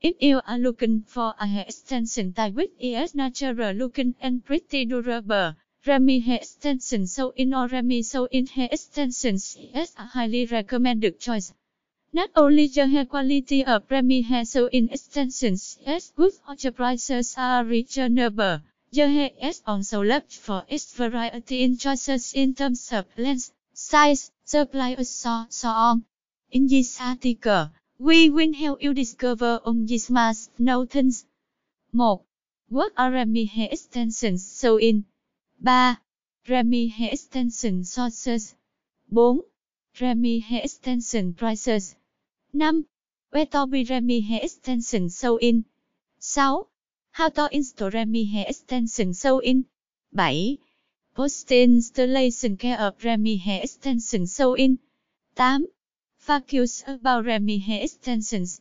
If you are looking for a hair extension type which is natural looking and pretty durable, Remy Hair Extension Sew-In or Remy Sew-In Hair Extensions is a highly recommended choice. Not only the hair quality of Remy Hair Sew-In Extensions is good, or the prices are reasonable. The hair is also left for its variety in choices in terms of length, size, supply, so, so on. In this article, we will help you discover on this mass nothings. 1. What are Remy hair extensions so in? 3. Remy hair extension sources. 4. Remy hair extension prices. 5. Where to be Remy hair extension so in? 6. How to install Remy hair extension so in? 7. Post installation care of Remy hair extension so in. 8. Facts about Remy hair extensions.